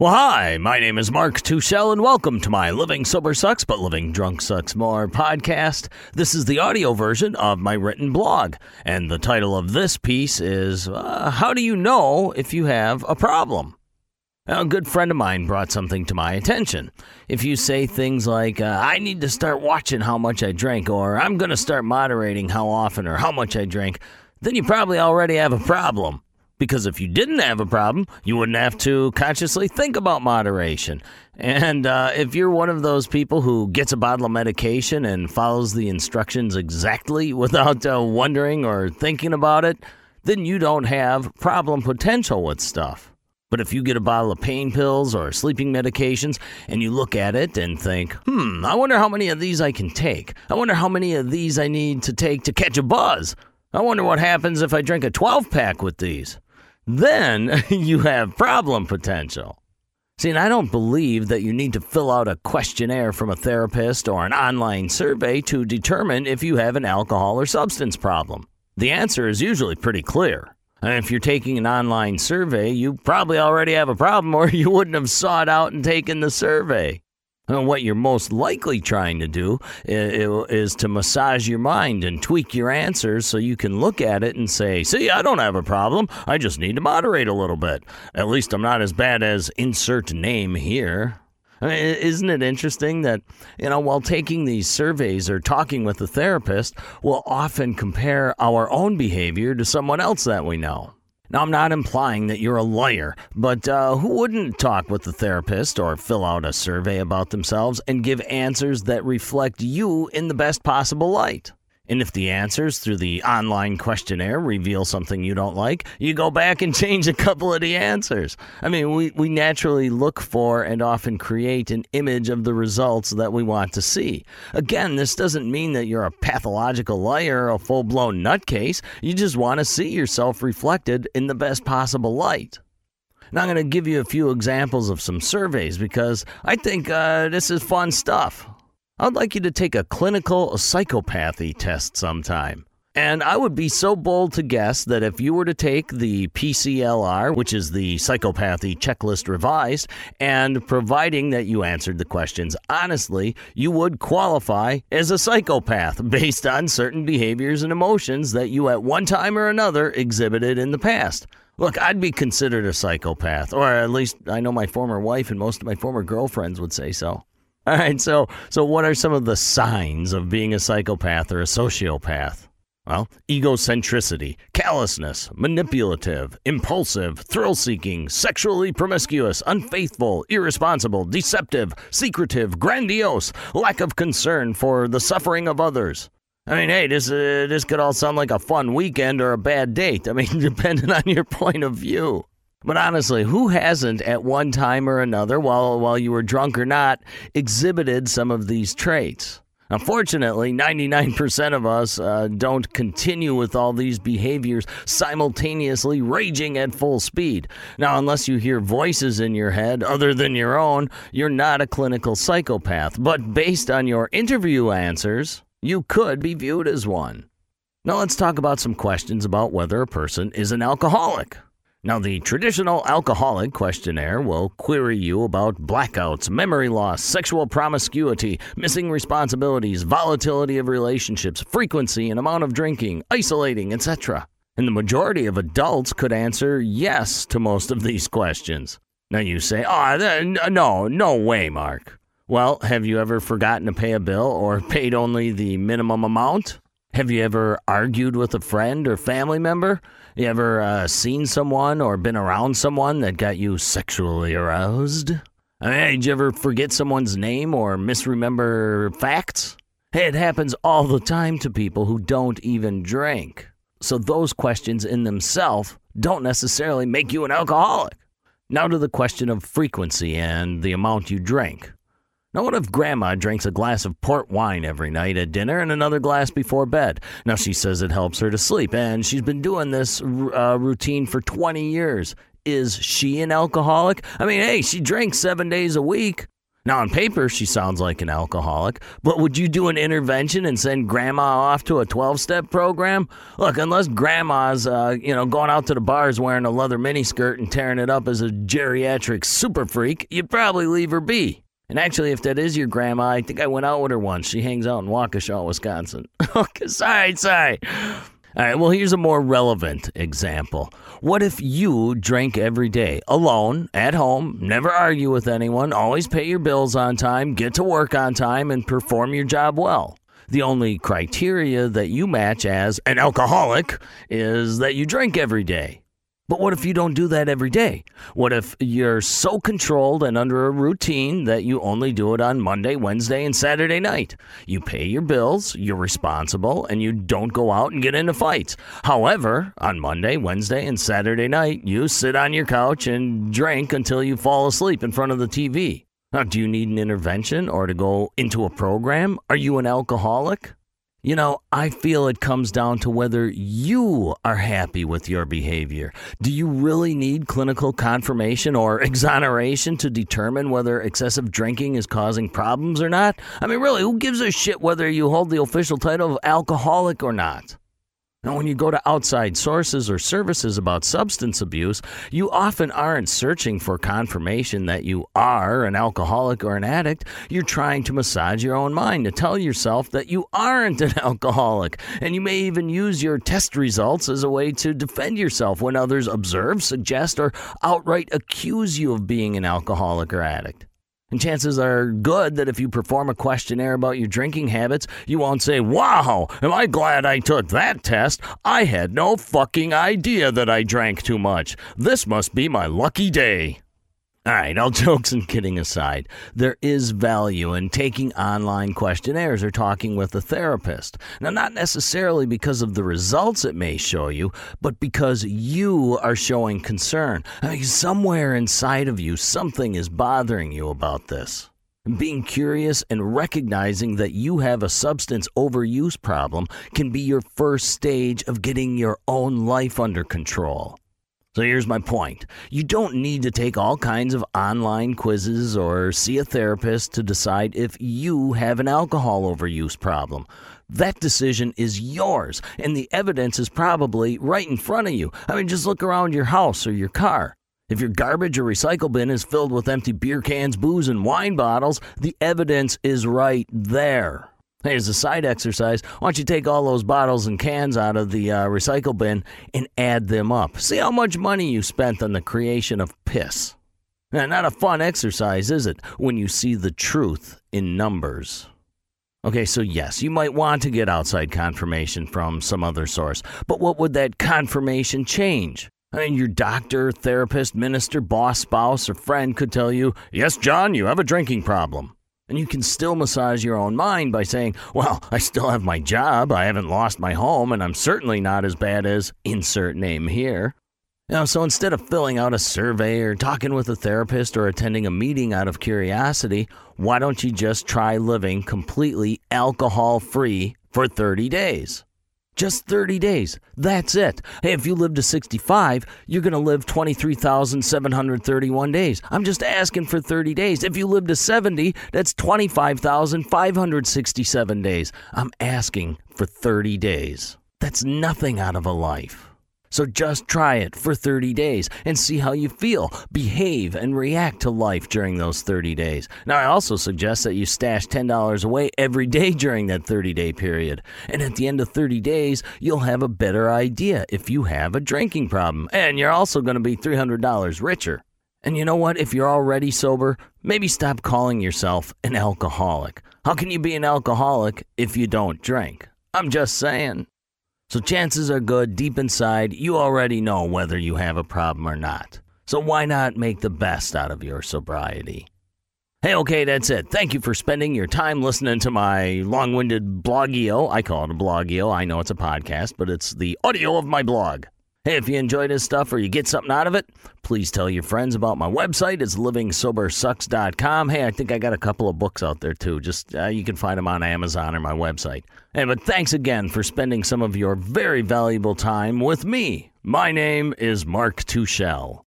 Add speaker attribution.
Speaker 1: Well, hi, my name is Mark Tuschel, and welcome to my Living Sober Sucks But Living Drunk Sucks More podcast. This is the audio version of my written blog, and the title of this piece is uh, How Do You Know If You Have a Problem? A good friend of mine brought something to my attention. If you say things like, uh, I need to start watching how much I drink, or I'm going to start moderating how often or how much I drink, then you probably already have a problem. Because if you didn't have a problem, you wouldn't have to consciously think about moderation. And uh, if you're one of those people who gets a bottle of medication and follows the instructions exactly without uh, wondering or thinking about it, then you don't have problem potential with stuff. But if you get a bottle of pain pills or sleeping medications and you look at it and think, hmm, I wonder how many of these I can take. I wonder how many of these I need to take to catch a buzz. I wonder what happens if I drink a 12 pack with these then you have problem potential. See, and I don't believe that you need to fill out a questionnaire from a therapist or an online survey to determine if you have an alcohol or substance problem. The answer is usually pretty clear. And if you're taking an online survey, you probably already have a problem or you wouldn't have sought out and taken the survey. And what you're most likely trying to do is to massage your mind and tweak your answers so you can look at it and say, see, I don't have a problem. I just need to moderate a little bit. At least I'm not as bad as insert name here. I mean, isn't it interesting that, you know, while taking these surveys or talking with a therapist, we'll often compare our own behavior to someone else that we know? Now, I'm not implying that you're a liar, but uh, who wouldn't talk with a therapist or fill out a survey about themselves and give answers that reflect you in the best possible light? And if the answers through the online questionnaire reveal something you don't like, you go back and change a couple of the answers. I mean, we, we naturally look for and often create an image of the results that we want to see. Again, this doesn't mean that you're a pathological liar or a full blown nutcase. You just want to see yourself reflected in the best possible light. Now, I'm going to give you a few examples of some surveys because I think uh, this is fun stuff. I'd like you to take a clinical psychopathy test sometime. And I would be so bold to guess that if you were to take the PCLR, which is the psychopathy checklist revised, and providing that you answered the questions honestly, you would qualify as a psychopath based on certain behaviors and emotions that you at one time or another exhibited in the past. Look, I'd be considered a psychopath, or at least I know my former wife and most of my former girlfriends would say so. All right, so so what are some of the signs of being a psychopath or a sociopath? Well, egocentricity, callousness, manipulative, impulsive, thrill seeking, sexually promiscuous, unfaithful, irresponsible, deceptive, secretive, grandiose, lack of concern for the suffering of others. I mean, hey, this, uh, this could all sound like a fun weekend or a bad date. I mean, depending on your point of view. But honestly, who hasn't at one time or another, while, while you were drunk or not, exhibited some of these traits? Unfortunately, 99% of us uh, don't continue with all these behaviors simultaneously raging at full speed. Now, unless you hear voices in your head other than your own, you're not a clinical psychopath. But based on your interview answers, you could be viewed as one. Now, let's talk about some questions about whether a person is an alcoholic. Now, the traditional alcoholic questionnaire will query you about blackouts, memory loss, sexual promiscuity, missing responsibilities, volatility of relationships, frequency and amount of drinking, isolating, etc. And the majority of adults could answer yes to most of these questions. Now you say, oh, no, no way, Mark. Well, have you ever forgotten to pay a bill or paid only the minimum amount? Have you ever argued with a friend or family member? You ever uh, seen someone or been around someone that got you sexually aroused? I mean, did you ever forget someone's name or misremember facts? It happens all the time to people who don't even drink. So those questions in themselves don't necessarily make you an alcoholic. Now to the question of frequency and the amount you drink. Now, what if grandma drinks a glass of port wine every night at dinner and another glass before bed? Now, she says it helps her to sleep, and she's been doing this uh, routine for 20 years. Is she an alcoholic? I mean, hey, she drinks seven days a week. Now, on paper, she sounds like an alcoholic, but would you do an intervention and send grandma off to a 12 step program? Look, unless grandma's, uh, you know, going out to the bars wearing a leather miniskirt and tearing it up as a geriatric super freak, you'd probably leave her be. And actually, if that is your grandma, I think I went out with her once. She hangs out in Waukesha, Wisconsin. okay, sorry, sorry. All right, well, here's a more relevant example. What if you drank every day, alone, at home, never argue with anyone, always pay your bills on time, get to work on time, and perform your job well? The only criteria that you match as an alcoholic is that you drink every day. But what if you don't do that every day? What if you're so controlled and under a routine that you only do it on Monday, Wednesday, and Saturday night? You pay your bills, you're responsible, and you don't go out and get into fights. However, on Monday, Wednesday, and Saturday night, you sit on your couch and drink until you fall asleep in front of the TV. Now, do you need an intervention or to go into a program? Are you an alcoholic? You know, I feel it comes down to whether you are happy with your behavior. Do you really need clinical confirmation or exoneration to determine whether excessive drinking is causing problems or not? I mean, really, who gives a shit whether you hold the official title of alcoholic or not? Now, when you go to outside sources or services about substance abuse, you often aren't searching for confirmation that you are an alcoholic or an addict. You're trying to massage your own mind to tell yourself that you aren't an alcoholic. And you may even use your test results as a way to defend yourself when others observe, suggest, or outright accuse you of being an alcoholic or addict. And chances are good that if you perform a questionnaire about your drinking habits, you won't say, Wow, am I glad I took that test? I had no fucking idea that I drank too much. This must be my lucky day. All right, all jokes and kidding aside, there is value in taking online questionnaires or talking with a therapist. Now, not necessarily because of the results it may show you, but because you are showing concern. I mean, somewhere inside of you, something is bothering you about this. Being curious and recognizing that you have a substance overuse problem can be your first stage of getting your own life under control. So here's my point. You don't need to take all kinds of online quizzes or see a therapist to decide if you have an alcohol overuse problem. That decision is yours, and the evidence is probably right in front of you. I mean, just look around your house or your car. If your garbage or recycle bin is filled with empty beer cans, booze, and wine bottles, the evidence is right there. Hey, as a side exercise, why don't you take all those bottles and cans out of the uh, recycle bin and add them up? See how much money you spent on the creation of piss. Now, not a fun exercise, is it, when you see the truth in numbers? Okay, so yes, you might want to get outside confirmation from some other source, but what would that confirmation change? I mean, your doctor, therapist, minister, boss, spouse, or friend could tell you, yes, John, you have a drinking problem. And you can still massage your own mind by saying, well, I still have my job, I haven't lost my home, and I'm certainly not as bad as insert name here. Now, so instead of filling out a survey or talking with a therapist or attending a meeting out of curiosity, why don't you just try living completely alcohol free for 30 days? Just 30 days. That's it. Hey, if you live to 65, you're going to live 23,731 days. I'm just asking for 30 days. If you live to 70, that's 25,567 days. I'm asking for 30 days. That's nothing out of a life. So just try it for 30 days and see how you feel, behave, and react to life during those 30 days. Now, I also suggest that you stash $10 away every day during that 30 day period. And at the end of 30 days, you'll have a better idea if you have a drinking problem. And you're also going to be $300 richer. And you know what? If you're already sober, maybe stop calling yourself an alcoholic. How can you be an alcoholic if you don't drink? I'm just saying. So chances are good deep inside you already know whether you have a problem or not. So why not make the best out of your sobriety? Hey, okay, that's it. Thank you for spending your time listening to my long winded blogio. I call it a blogio. I know it's a podcast, but it's the audio of my blog. Hey, if you enjoy this stuff or you get something out of it, please tell your friends about my website. It's livingsobersucks.com. Hey, I think I got a couple of books out there too. Just uh, you can find them on Amazon or my website. Hey, but thanks again for spending some of your very valuable time with me. My name is Mark Tuschel.